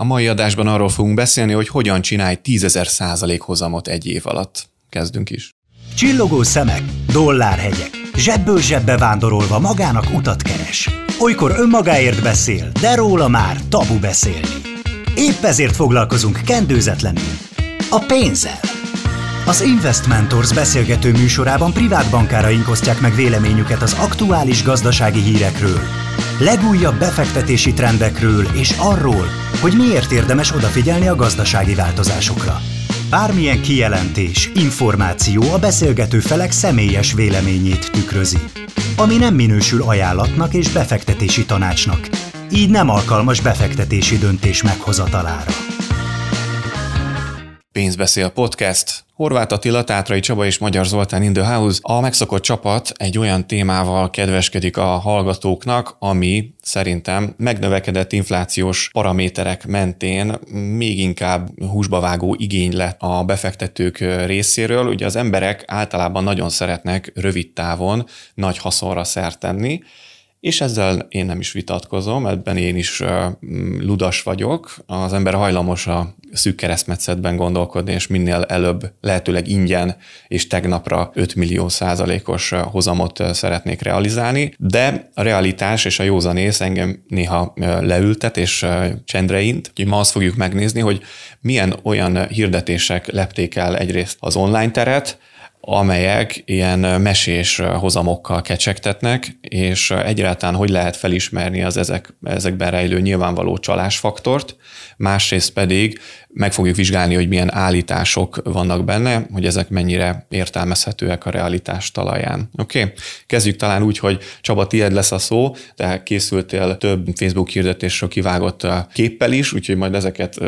A mai adásban arról fogunk beszélni, hogy hogyan csinálj 10.000 százalék hozamot egy év alatt. Kezdünk is. Csillogó szemek, dollárhegyek, zsebből zsebbe vándorolva magának utat keres. Olykor önmagáért beszél, de róla már tabu beszélni. Épp ezért foglalkozunk kendőzetlenül. A pénzzel. Az Investmentors beszélgető műsorában privát bankáraink osztják meg véleményüket az aktuális gazdasági hírekről, legújabb befektetési trendekről és arról, hogy miért érdemes odafigyelni a gazdasági változásokra. Bármilyen kijelentés, információ a beszélgető felek személyes véleményét tükrözi, ami nem minősül ajánlatnak és befektetési tanácsnak, így nem alkalmas befektetési döntés meghozatalára. Pénzbeszél podcast. Horváth Attila, Tátrai Csaba és Magyar Zoltán in the house. A megszokott csapat egy olyan témával kedveskedik a hallgatóknak, ami szerintem megnövekedett inflációs paraméterek mentén még inkább húsba vágó igény lett a befektetők részéről. Ugye az emberek általában nagyon szeretnek rövid távon nagy haszonra szert tenni, és ezzel én nem is vitatkozom, ebben én is ludas vagyok. Az ember hajlamos a szűk keresztmetszetben gondolkodni, és minél előbb lehetőleg ingyen és tegnapra 5 millió százalékos hozamot szeretnék realizálni, de a realitás és a józanész engem néha leültet és csendreint. Úgyhogy ma azt fogjuk megnézni, hogy milyen olyan hirdetések lepték el egyrészt az online teret, amelyek ilyen mesés hozamokkal kecsegtetnek, és egyáltalán hogy lehet felismerni az ezek, ezekben rejlő nyilvánvaló csalásfaktort, másrészt pedig meg fogjuk vizsgálni, hogy milyen állítások vannak benne, hogy ezek mennyire értelmezhetőek a realitás talaján. Oké, okay? kezdjük talán úgy, hogy Csaba, tiéd lesz a szó, te készültél több Facebook hirdetésről kivágott képpel is, úgyhogy majd ezeket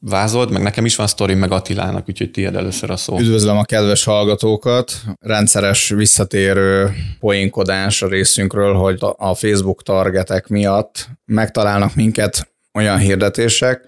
vázold, meg nekem is van sztori, meg Attilának, úgyhogy tiéd először a szó. Üdvözlöm a kedves hallgatókat! Rendszeres visszatérő poénkodás a részünkről, hogy a Facebook targetek miatt megtalálnak minket olyan hirdetések,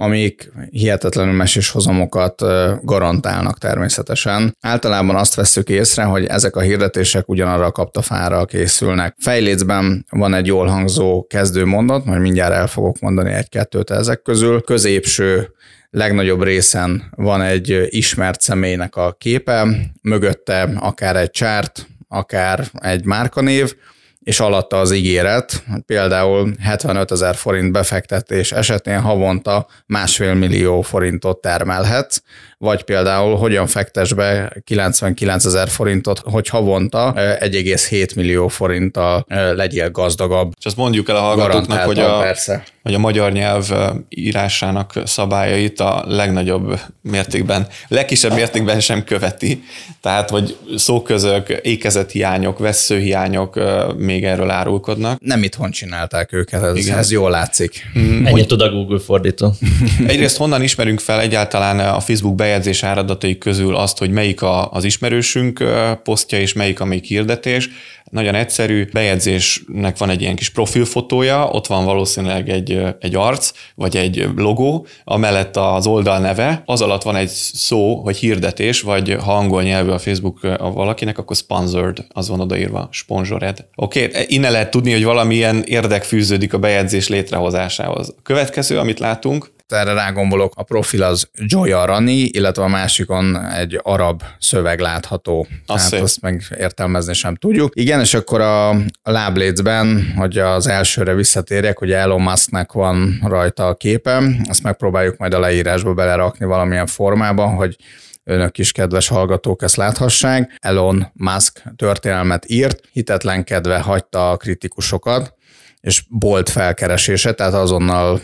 amik hihetetlenül mesés hozamokat garantálnak természetesen. Általában azt veszük észre, hogy ezek a hirdetések ugyanarra a kaptafára készülnek. Fejlécben van egy jól hangzó kezdő mondat, majd mindjárt el fogok mondani egy-kettőt ezek közül. Középső legnagyobb részen van egy ismert személynek a képe, mögötte akár egy csárt, akár egy márkanév, és alatta az ígéret, például 75 ezer forint befektetés esetén havonta másfél millió forintot termelhetsz, vagy például hogyan fektes be 99 ezer forintot, hogy havonta 1,7 millió forinttal legyél gazdagabb. És azt mondjuk el a hallgatóknak, hogy a, persze. Hogy a magyar nyelv írásának szabályait a legnagyobb mértékben, legkisebb mértékben sem követi. Tehát, hogy szóközök, ékezethiányok, veszőhiányok még erről árulkodnak. Nem itthon csinálták őket, ez, Igen. ez jól látszik. Mm, Ennyit tud a Google fordító. Egyrészt honnan ismerünk fel egyáltalán a Facebook bejegyzés áradatai közül azt, hogy melyik a, az ismerősünk posztja, és melyik a még hirdetés. Nagyon egyszerű, bejegyzésnek van egy ilyen kis profilfotója, ott van valószínűleg egy, egy arc, vagy egy logó, amellett az oldal neve, az alatt van egy szó, hogy hirdetés, vagy ha angol nyelvű a Facebook a valakinek, akkor sponsored, az van odaírva, sponsored. Oké, okay, innen lehet tudni, hogy valamilyen érdek fűződik a bejegyzés létrehozásához. A következő, amit látunk, erre rágombolok, a profil az Joya Rani, illetve a másikon egy arab szöveg látható. Azt Tehát azt meg értelmezni sem tudjuk. Igen, és akkor a, a láblécben, hogy az elsőre visszatérjek, hogy Elon Musknak van rajta a képe, azt megpróbáljuk majd a leírásba belerakni valamilyen formában, hogy önök is, kedves hallgatók, ezt láthassák. Elon Musk történelmet írt, hitetlenkedve hagyta a kritikusokat, és bolt felkeresése, tehát azonnal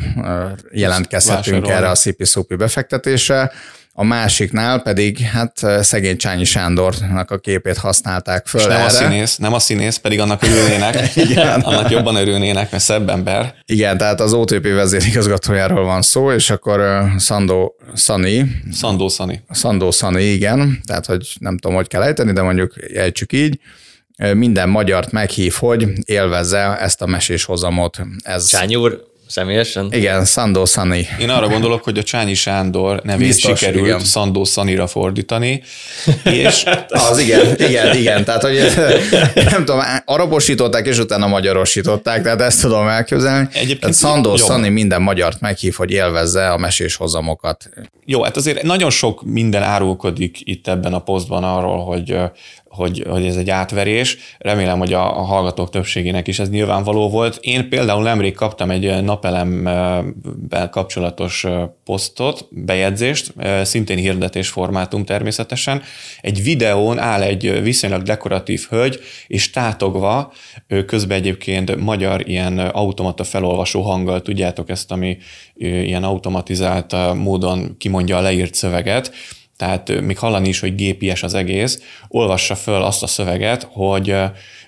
jelentkezhetünk erre a szipi befektetésre. A másiknál pedig hát szegény Csányi Sándornak a képét használták föl És nem erre. a színész, nem a színész, pedig annak örülnének. Igen. annak jobban örülnének, mert szebb ember. Igen, tehát az OTP vezérigazgatójáról van szó, és akkor Szandó Szani. Szandó Szani. Szandó Szani, igen. Tehát, hogy nem tudom, hogy kell ejteni, de mondjuk ejtsük így minden magyart meghív, hogy élvezze ezt a mesés hozamot. Ez... Csányi úr, Személyesen? Igen, Sandó Szani. Én arra gondolok, hogy a Csányi Sándor nevét Biztos, sikerült igen. Szandó Szanira fordítani, és Az igen, igen, igen. Tehát, hogy nem tudom, arabosították, és utána magyarosították, tehát ezt tudom elképzelni. Egyébként tehát Szandó. Szani minden magyart meghív, hogy élvezze a mesés hozamokat. Jó, hát azért nagyon sok minden árulkodik itt ebben a posztban arról, hogy hogy, hogy ez egy átverés. Remélem, hogy a, a hallgatók többségének is ez nyilvánvaló volt. Én például nemrég kaptam egy napelemmel kapcsolatos posztot, bejegyzést, szintén hirdetés formátum természetesen. Egy videón áll egy viszonylag dekoratív hölgy, és tátogva, közben egyébként magyar ilyen automata felolvasó hanggal, tudjátok ezt, ami ilyen automatizált módon kimondja a leírt szöveget, tehát még hallani is, hogy gépies az egész, olvassa föl azt a szöveget, hogy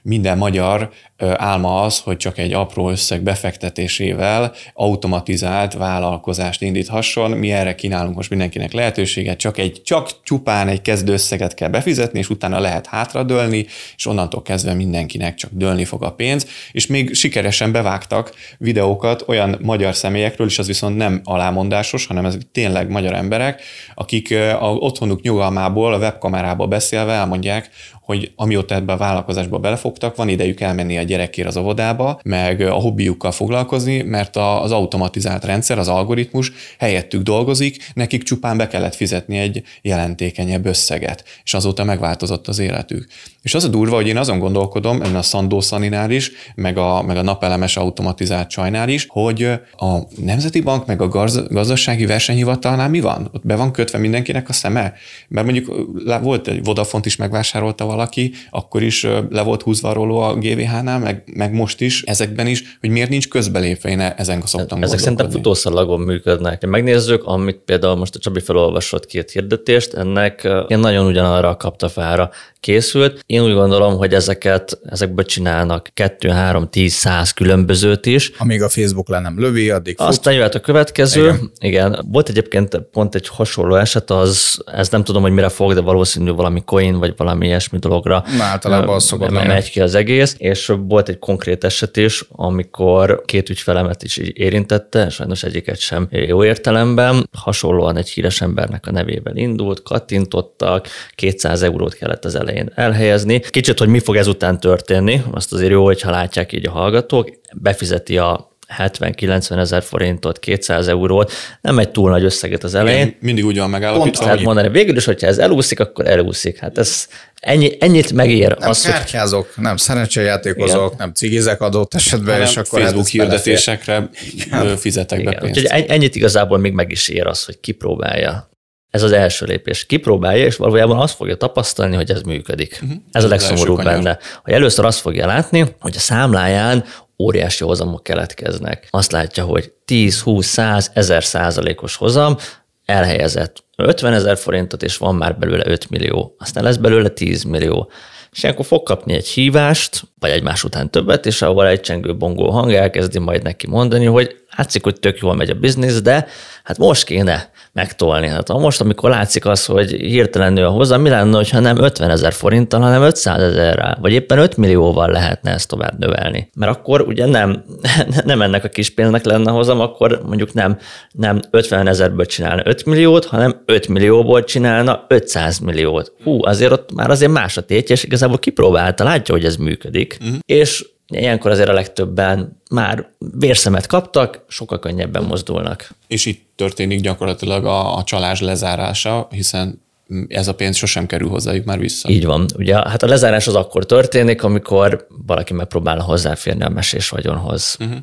minden magyar álma az, hogy csak egy apró összeg befektetésével automatizált vállalkozást indíthasson. Mi erre kínálunk most mindenkinek lehetőséget, csak egy, csak csupán egy kezdő összeget kell befizetni, és utána lehet hátradőlni, és onnantól kezdve mindenkinek csak dőlni fog a pénz, és még sikeresen bevágtak videókat olyan magyar személyekről, és az viszont nem alámondásos, hanem ez tényleg magyar emberek, akik a otthonuk nyugalmából a webkamerába beszélve elmondják, hogy amióta ebbe a vállalkozásba belefogtak, van idejük elmenni a gyerekért az óvodába, meg a hobbiukkal foglalkozni, mert az automatizált rendszer, az algoritmus helyettük dolgozik, nekik csupán be kellett fizetni egy jelentékenyebb összeget, és azóta megváltozott az életük. És az a durva, hogy én azon gondolkodom, a Szandó Szaninál is, meg a, meg a napelemes automatizált csajnál is, hogy a Nemzeti Bank meg a gaz, gazdasági versenyhivatalnál mi van? Ott be van kötve mindenkinek a szeme? Mert mondjuk volt egy Vodafont is megvásárolta valaki, akkor is le volt húzva róla a GVH-nál, meg, meg most is, ezekben is, hogy miért nincs közbelépve, én ezen szoktam Ezek szerintem futószalagon működnek. Ha megnézzük, amit például most a Csabi felolvasott két hirdetést, ennek ilyen nagyon ugyanarra a kaptafára készült. Én úgy gondolom, hogy ezeket, ezekből csinálnak 2, 3, 10, 100 különbözőt is. Amíg a Facebook le nem lövi, addig fut. Aztán jöhet a következő. Igen. Igen. Volt egyébként pont egy hasonló eset, az, ez nem tudom, hogy mire fog, de valószínű valami coin, vagy valami ilyesmi dologra Na, általában az szokott lenni. megy ki az egész, és volt egy konkrét eset is, amikor két ügyfelemet is érintette, sajnos egyiket sem jó értelemben, hasonlóan egy híres embernek a nevével indult, kattintottak, 200 eurót kellett az elején elhelyezni. Kicsit, hogy mi fog ezután történni, azt azért jó, hogyha látják így a hallgatók, befizeti a 70-90 ezer forintot, 200 eurót, nem egy túl nagy összeget az elején. Igen, mindig úgy van megállapítva. lehet mondani, végül is, hogyha ez elúszik, akkor elúszik. Hát ez ennyi, ennyit megér. Nem az, kártyázok, hogy... nem szerencsejátékozok, Igen. nem cigizek adott esetben, és akkor Facebook hirdetésekre belefér. fizetek Igen. be pénzt. Úgyhogy ennyit igazából még meg is ér az, hogy kipróbálja. Ez az első lépés. Kipróbálja, és valójában azt fogja tapasztalni, hogy ez működik. Uh-huh. Ez a legszomorúbb benne. Hogy először azt fogja látni, hogy a számláján óriási hozamok keletkeznek. Azt látja, hogy 10, 20, 100, 1000 százalékos hozam, elhelyezett 50 ezer forintot, és van már belőle 5 millió. Aztán lesz belőle 10 millió. És akkor fog kapni egy hívást, vagy egymás után többet, és ahol egy csengő bongó hang elkezdi majd neki mondani, hogy látszik, hogy tök jól megy a biznisz, de hát most kéne megtolni. Hát most, amikor látszik az, hogy hirtelen nő a hozzá, mi lenne, ha nem 50 ezer forinttal, hanem 500 ezerrel, vagy éppen 5 millióval lehetne ezt tovább növelni. Mert akkor ugye nem, nem ennek a kis pénznek lenne hozam, akkor mondjuk nem, nem 50 ezerből csinálna 5 milliót, hanem 5 millióból csinálna 500 milliót. Hú, azért ott már azért más a tétje, és igazából kipróbálta, látja, hogy ez működik, uh-huh. és Ilyenkor azért a legtöbben már vérszemet kaptak, sokkal könnyebben mozdulnak. És itt történik gyakorlatilag a, a csalás lezárása, hiszen ez a pénz sosem kerül hozzájuk már vissza. Így van. Ugye hát a lezárás az akkor történik, amikor valaki megpróbál hozzáférni a mesés vagyonhoz. Uh-huh.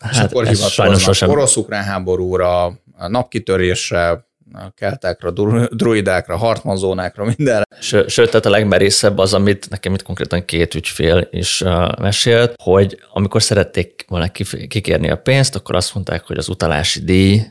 Hát és akkor hivatkoznak sosem... orosz-ukrán háborúra, a napkitörésre, a keltákra, druidákra, hartmanzónákra, mindenre. Sőt, tehát a legmerészebb az, amit nekem itt konkrétan két ügyfél is mesélt, hogy amikor szerették volna kikérni a pénzt, akkor azt mondták, hogy az utalási díj,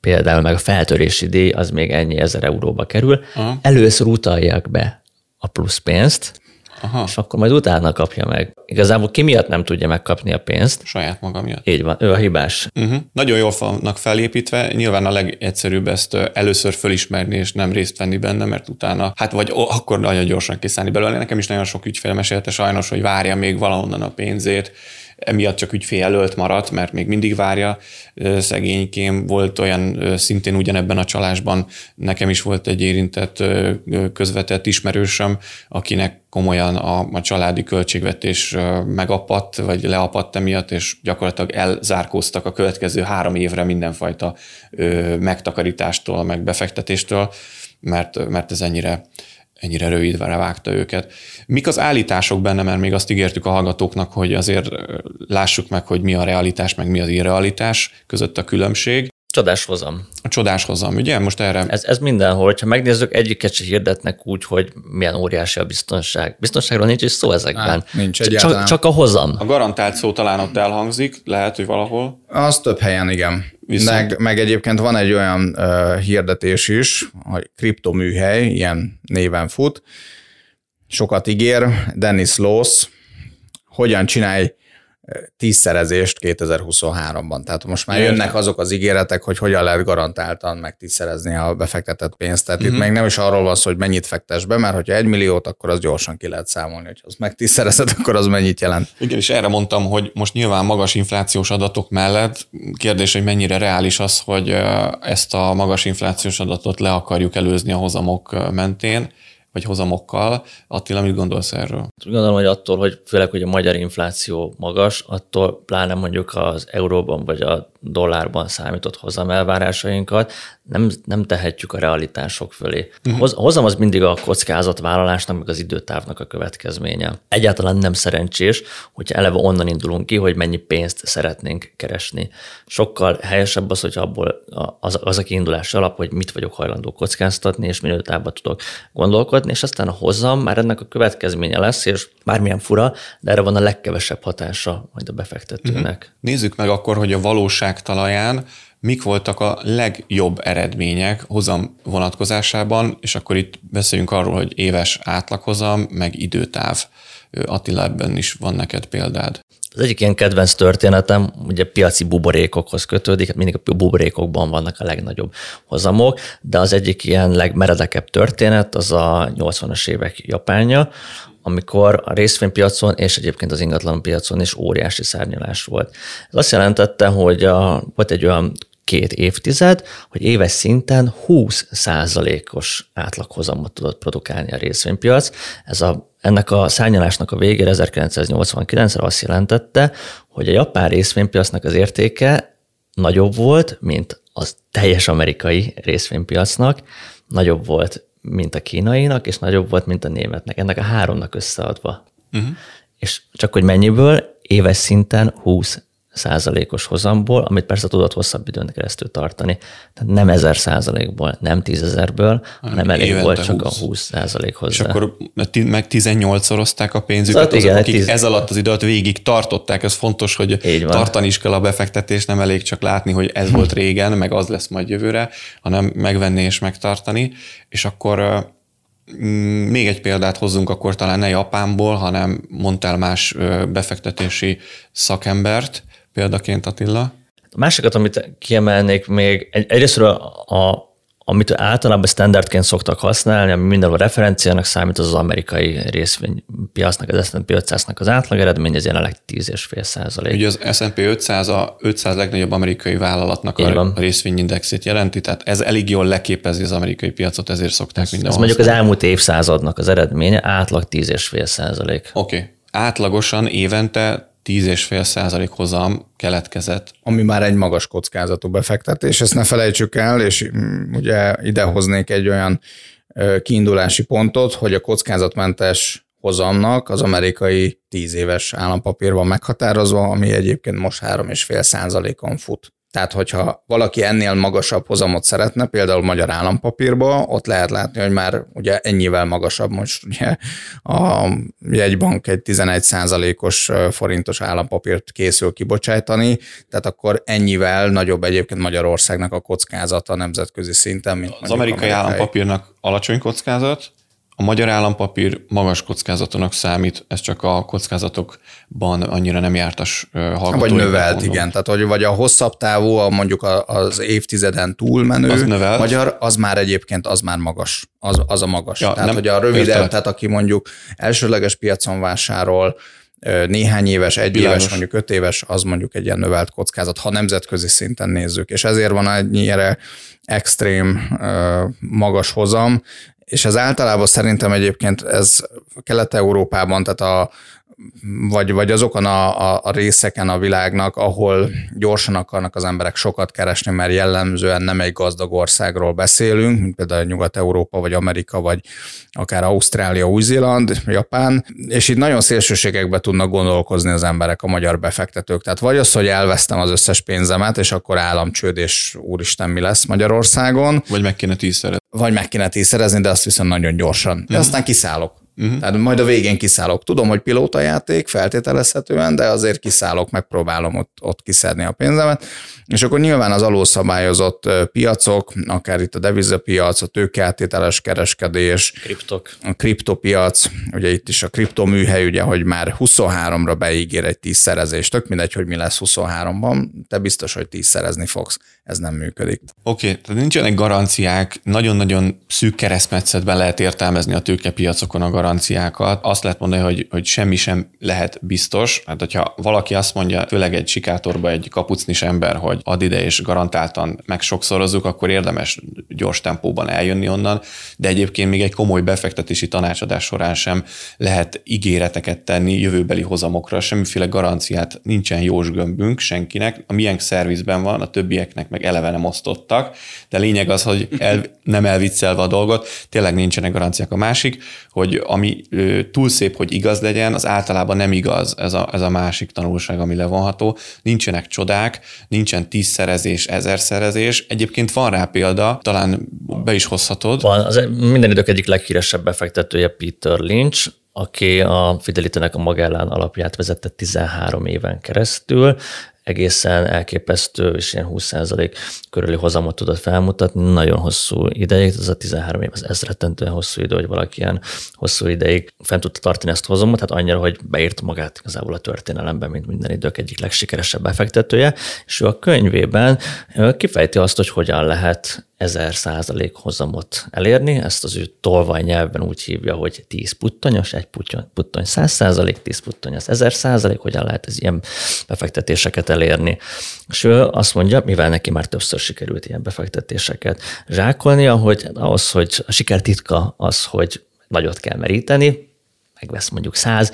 például meg a feltörési díj, az még ennyi ezer euróba kerül. Aha. Először utalják be a plusz pénzt, Aha. és akkor majd utána kapja meg. Igazából ki miatt nem tudja megkapni a pénzt? Saját maga miatt. Így van, ő a hibás. Uh-huh. Nagyon jól vannak felépítve, nyilván a legegyszerűbb ezt először fölismerni és nem részt venni benne, mert utána, hát vagy akkor nagyon gyorsan kiszállni belőle. Nekem is nagyon sok ügyfél mesélte sajnos, hogy várja még valahonnan a pénzét, emiatt csak ügyfél előtt maradt, mert még mindig várja szegénykém. Volt olyan szintén ugyanebben a csalásban, nekem is volt egy érintett közvetett ismerősöm, akinek komolyan a, a családi költségvetés megapadt, vagy leapadt emiatt, és gyakorlatilag elzárkóztak a következő három évre mindenfajta megtakarítástól, meg befektetéstől, mert, mert ez ennyire ennyire rövidre vágta őket. Mik az állítások benne, mert még azt ígértük a hallgatóknak, hogy azért lássuk meg, hogy mi a realitás, meg mi az irrealitás között a különbség. Csodás hozam. A csodás hozam, ugye? Most erre... Ez, ez mindenhol. Ha megnézzük, egyiket se hirdetnek úgy, hogy milyen óriási a biztonság. Biztonságról nincs is szó ezekben. Á, nincs csak, csak a hozam. A garantált szó talán ott elhangzik, lehet, hogy valahol. Az több helyen, igen. Meg, meg egyébként van egy olyan uh, hirdetés is, hogy kriptoműhely, ilyen néven fut, sokat ígér, Dennis Loss, hogyan csinálj tízszerezést 2023-ban. Tehát most már jönnek azok az ígéretek, hogy hogyan lehet garantáltan meg tízszerezni a befektetett pénzt. Tehát uh-huh. itt mhm. még nem is arról van szó, hogy mennyit fektes be, mert hogyha egy milliót, akkor az gyorsan ki lehet számolni, hogy az meg tízszerezed, akkor az mennyit jelent. Igen, és erre mondtam, hogy most nyilván magas inflációs adatok mellett kérdés, hogy mennyire reális az, hogy ezt a magas inflációs adatot le akarjuk előzni a hozamok mentén vagy hozamokkal. Attila, mit gondolsz erről? Gondolom, hogy attól, hogy főleg, hogy a magyar infláció magas, attól pláne mondjuk az euróban vagy a dollárban számított hozamelvárásainkat nem, nem tehetjük a realitások fölé. Uh-huh. Hoz, hozam az mindig a kockázatvállalásnak, meg az időtávnak a következménye. Egyáltalán nem szerencsés, hogyha eleve onnan indulunk ki, hogy mennyi pénzt szeretnénk keresni. Sokkal helyesebb az, hogy abból az, az a kiindulás alap, hogy mit vagyok hajlandó kockáztatni, és minél távol tudok gondolkodni, és aztán a hozam már ennek a következménye lesz, és bármilyen fura, de erre van a legkevesebb hatása majd a befektetőnek. Uh-huh. Nézzük meg akkor, hogy a valóság talaján mik voltak a legjobb eredmények hozam vonatkozásában, és akkor itt beszéljünk arról, hogy éves átlaghozam, meg időtáv. Attila, ebben is van neked példád. Az egyik ilyen kedvenc történetem, ugye piaci buborékokhoz kötődik, hát mindig a buborékokban vannak a legnagyobb hozamok, de az egyik ilyen legmeredekebb történet az a 80-as évek Japánja, amikor a részvénypiacon és egyébként az ingatlan piacon is óriási szárnyalás volt. Ez azt jelentette, hogy a, volt egy olyan két évtized, hogy éves szinten 20 százalékos átlaghozamot tudott produkálni a részvénypiac. Ez a, ennek a szárnyalásnak a végére 1989-re azt jelentette, hogy a japán részvénypiacnak az értéke nagyobb volt, mint az teljes amerikai részvénypiacnak, nagyobb volt, mint a kínainak, és nagyobb volt, mint a németnek. Ennek a háromnak összeadva. Uh-huh. És csak hogy mennyiből, éves szinten 20 százalékos hozamból, amit persze tudott hosszabb időn keresztül tartani. Tehát nem ezer százalékból, nem tízezerből, hanem elég volt csak 20. a 20 százalék hozzá. És akkor meg 18-szorozták a pénzüket, szóval azok, igen, akik tíz... ez alatt az időt végig tartották, ez fontos, hogy tartani is kell a befektetés, nem elég csak látni, hogy ez volt régen, meg az lesz majd jövőre, hanem megvenni és megtartani, és akkor mm, még egy példát hozzunk, akkor talán ne Japánból, hanem mondtál más befektetési szakembert, példaként Attila? A másikat, amit kiemelnék még, egy, egyrésztről a, amit általában standardként szoktak használni, ami mindenhol referenciának számít, az az amerikai részvénypiacnak, az S&P 500-nak az átlag eredmény, ez jelenleg 10,5 százalék. Ugye az S&P 500 a 500 legnagyobb amerikai vállalatnak a, a részvényindexét jelenti, tehát ez elég jól leképezi az amerikai piacot, ezért szokták ez, mindenhol. Ez mondjuk az elmúlt évszázadnak az eredménye, átlag 10,5 százalék. Oké. Okay. Átlagosan évente 10,5 százalék hozam keletkezett. Ami már egy magas kockázatú befektetés, ezt ne felejtsük el, és mm, ugye idehoznék egy olyan kiindulási pontot, hogy a kockázatmentes hozamnak az amerikai 10 éves állampapír van meghatározva, ami egyébként most 3,5 százalékon fut. Tehát, hogyha valaki ennél magasabb hozamot szeretne, például magyar állampapírba, ott lehet látni, hogy már ugye ennyivel magasabb most ugye a jegybank egy 11 os forintos állampapírt készül kibocsájtani, tehát akkor ennyivel nagyobb egyébként Magyarországnak a kockázata nemzetközi szinten, mint Az amerikai, amerikai. állampapírnak alacsony kockázat, a magyar állampapír magas kockázatonak számít, ez csak a kockázatokban annyira nem jártas hallgatói. Vagy növelt, mondom. igen. Tehát, hogy vagy a hosszabb távú, a mondjuk az évtizeden túlmenő az növelt. magyar, az már egyébként az már magas. Az, az a magas. Ja, tehát, nem, hogy a rövidebb, tehát aki mondjuk elsőleges piacon vásárol, néhány éves, egy Bilágos. éves, mondjuk öt éves, az mondjuk egy ilyen növelt kockázat, ha nemzetközi szinten nézzük. És ezért van ennyire extrém magas hozam, és ez általában szerintem egyébként ez Kelet-Európában, tehát a, vagy, vagy azokon a, a, a részeken a világnak, ahol gyorsan akarnak az emberek sokat keresni, mert jellemzően nem egy gazdag országról beszélünk, mint például Nyugat-Európa, vagy Amerika, vagy akár Ausztrália, Új-Zéland, Japán, és itt nagyon szélsőségekbe tudnak gondolkozni az emberek, a magyar befektetők. Tehát vagy az, hogy elvesztem az összes pénzemet, és akkor államcsőd, és úristen, mi lesz Magyarországon. Vagy meg kéne tízszerezni. Vagy meg kéne tízszerezni, de azt viszont nagyon gyorsan. De aztán kiszállok Uh-huh. Tehát majd a végén kiszállok. Tudom, hogy pilótajáték feltételezhetően, de azért kiszállok, megpróbálom ott, ott kiszedni a pénzemet. És akkor nyilván az alulszabályozott piacok, akár itt a devizapiac, a tőkeáttételes kereskedés, Kriptok. a kriptopiac, ugye itt is a kriptoműhely, ugye, hogy már 23-ra beígér egy tízszerezést, tök mindegy, hogy mi lesz 23-ban, te biztos, hogy tízszerezni fogsz, ez nem működik. Oké, okay, tehát nincsenek garanciák, nagyon-nagyon szűk keresztmetszetben lehet értelmezni a tőkepiacokon a garanciákat. Azt lehet mondani, hogy, hogy semmi sem lehet biztos. Hát, hogyha valaki azt mondja, főleg egy sikátorba egy kapucnis ember, hogy ad ide és garantáltan meg sokszorozzuk, akkor érdemes gyors tempóban eljönni onnan, de egyébként még egy komoly befektetési tanácsadás során sem lehet ígéreteket tenni jövőbeli hozamokra, semmiféle garanciát nincsen jós gömbünk senkinek, a miénk szervizben van, a többieknek meg eleve nem osztottak, de lényeg az, hogy el, nem elviccelve a dolgot, tényleg nincsenek garanciák. A másik, hogy ami túl szép, hogy igaz legyen, az általában nem igaz, ez a, ez a másik tanulság, ami levonható. Nincsenek csodák, nincsen tízszerezés, ezerszerezés. Egyébként van rá példa, talán be is hozhatod. Van, az minden idők egyik leghíresebb befektetője Peter Lynch, aki a Fidelitynek a Magellán alapját vezette 13 éven keresztül egészen elképesztő, és ilyen 20% körüli hozamot tudott felmutatni, nagyon hosszú ideig, ez a 13 év, az ezretentően hosszú idő, hogy valaki ilyen hosszú ideig fent tudta tartani ezt a hozamot, hát annyira, hogy beírt magát igazából a történelemben, mint minden idők egyik legsikeresebb befektetője, és ő a könyvében kifejti azt, hogy hogyan lehet ezer százalék hozamot elérni, ezt az ő tolvaj nyelven úgy hívja, hogy 10 puttonyos, egy puttony 100 százalék, 10 puttony az 1000 százalék, hogyan lehet ez ilyen befektetéseket elérni. És ő azt mondja, mivel neki már többször sikerült ilyen befektetéseket zsákolnia, hogy ahhoz, hogy a siker titka az, hogy nagyot kell meríteni, megvesz mondjuk száz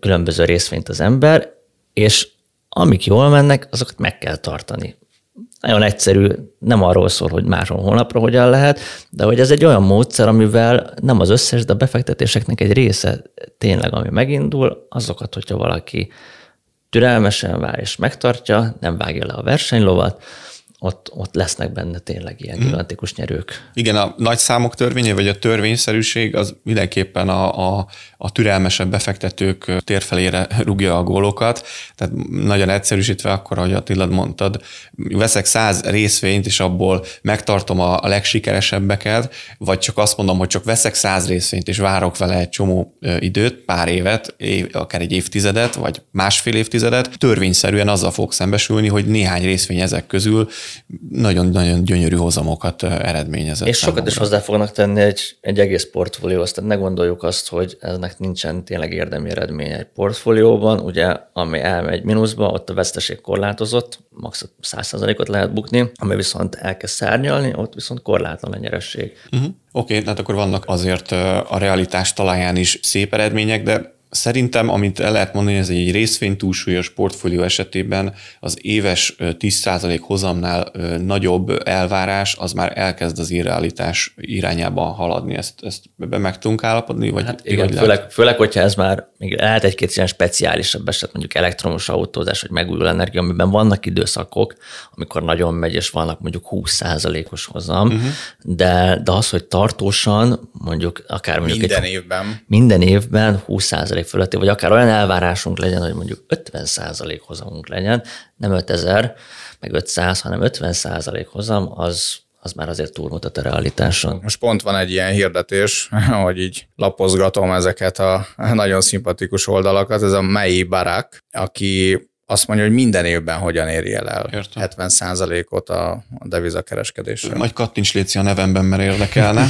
különböző részvényt az ember, és amik jól mennek, azokat meg kell tartani nagyon egyszerű, nem arról szól, hogy máson holnapra hogyan lehet, de hogy ez egy olyan módszer, amivel nem az összes, de a befektetéseknek egy része tényleg, ami megindul, azokat, hogyha valaki türelmesen vár és megtartja, nem vágja le a versenylovat, ott, ott lesznek benne tényleg ilyen hmm. gigantikus nyerők. Igen, a nagy számok törvénye, vagy a törvényszerűség az mindenképpen a, a, a türelmesebb befektetők térfelére rúgja a gólokat. Tehát nagyon egyszerűsítve akkor, ahogy Attila mondtad, veszek száz részvényt, és abból megtartom a, a legsikeresebbeket, vagy csak azt mondom, hogy csak veszek száz részvényt, és várok vele egy csomó időt, pár évet, év, akár egy évtizedet, vagy másfél évtizedet, törvényszerűen azzal fog szembesülni, hogy néhány részvény ezek közül nagyon-nagyon gyönyörű hozamokat eredményezett. És sokat is hozzá fognak tenni egy, egy egész portfólióhoz. Tehát ne gondoljuk azt, hogy ennek nincsen tényleg érdemi eredménye egy portfólióban, ugye, ami elmegy mínuszba, ott a veszteség korlátozott, max. 100%-ot lehet bukni, ami viszont elkezd szárnyalni, ott viszont korlátlan a nyeresség. Uh-huh. Oké, okay, hát akkor vannak azért a realitás talaján is szép eredmények, de Szerintem, amit el lehet mondani, ez egy részvény túlsúlyos portfólió esetében az éves 10% hozamnál nagyobb elvárás, az már elkezd az irrealitás irányába haladni. Ezt, ezt be meg tudunk állapodni? Vagy hát igen, főleg, főleg, hogyha ez már még lehet egy-két ilyen speciálisabb eset, mondjuk elektromos autózás, vagy megújuló energia, amiben vannak időszakok, amikor nagyon megy, és vannak mondjuk 20%-os hozam, uh-huh. de, de az, hogy tartósan, mondjuk akár mondjuk minden egy, évben. Minden évben 20% fölötti, vagy akár olyan elvárásunk legyen, hogy mondjuk 50 hozamunk legyen, nem 5000, meg 500, hanem 50 hozam, az, az már azért túlmutat a realitáson. Most pont van egy ilyen hirdetés, hogy így lapozgatom ezeket a nagyon szimpatikus oldalakat, ez a Mei Barak, aki azt mondja, hogy minden évben hogyan érje el Értem. 70 ot a, devizakereskedésre. Majd kattints léci a nevemben, mert érdekelne.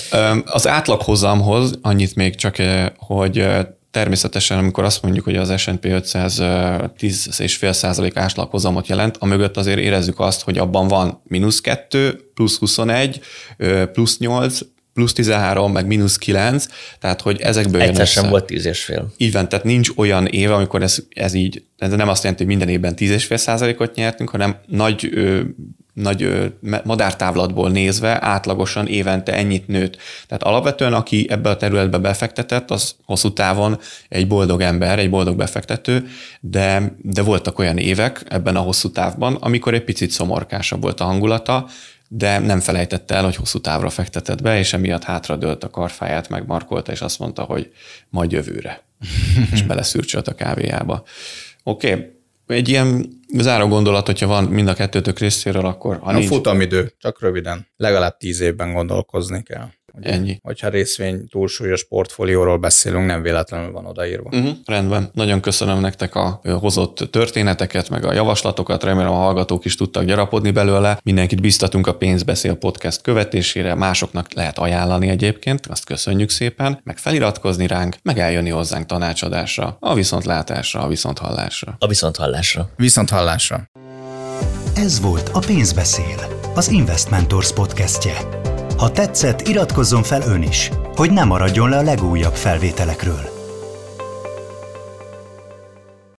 az átlaghozamhoz annyit még csak, hogy természetesen, amikor azt mondjuk, hogy az S&P 500 10,5% átlaghozamot jelent, a mögött azért érezzük azt, hogy abban van mínusz 2, plusz 21, plusz 8, plusz 13, meg mínusz 9, tehát hogy ezekből Egyszer jön sem volt 10 és fél. Így van, tehát nincs olyan év, amikor ez, ez így, ez nem azt jelenti, hogy minden évben 10,5 százalékot nyertünk, hanem nagy ö, nagy madártávlatból nézve átlagosan évente ennyit nőtt. Tehát alapvetően, aki ebbe a területbe befektetett, az hosszú távon egy boldog ember, egy boldog befektető, de, de voltak olyan évek ebben a hosszú távban, amikor egy picit szomorkásabb volt a hangulata, de nem felejtette el, hogy hosszú távra fektetett be, és emiatt hátradőlt a karfáját, megmarkolta, és azt mondta, hogy majd jövőre. és beleszürcsölt a kávéjába. Oké, okay. Egy ilyen záró gondolat, hogyha van mind a kettőtök részéről, akkor... Ha a nincs... futamidő, csak röviden. Legalább tíz évben gondolkozni kell. Ugye, Ennyi. Hogyha részvény túlsúlyos portfólióról beszélünk, nem véletlenül van odaírva. Uh-huh, rendben. Nagyon köszönöm nektek a hozott történeteket, meg a javaslatokat. Remélem a hallgatók is tudtak gyarapodni belőle. Mindenkit biztatunk a Pénzbeszél podcast követésére, másoknak lehet ajánlani egyébként, azt köszönjük szépen, meg feliratkozni ránk, meg eljönni hozzánk tanácsadásra, a viszontlátásra, a viszonthallásra. A viszonthallásra. Viszonthallásra. Ez volt a Pénzbeszél, az Investmentors podcastje. Ha tetszett, iratkozzon fel ön is, hogy ne maradjon le a legújabb felvételekről.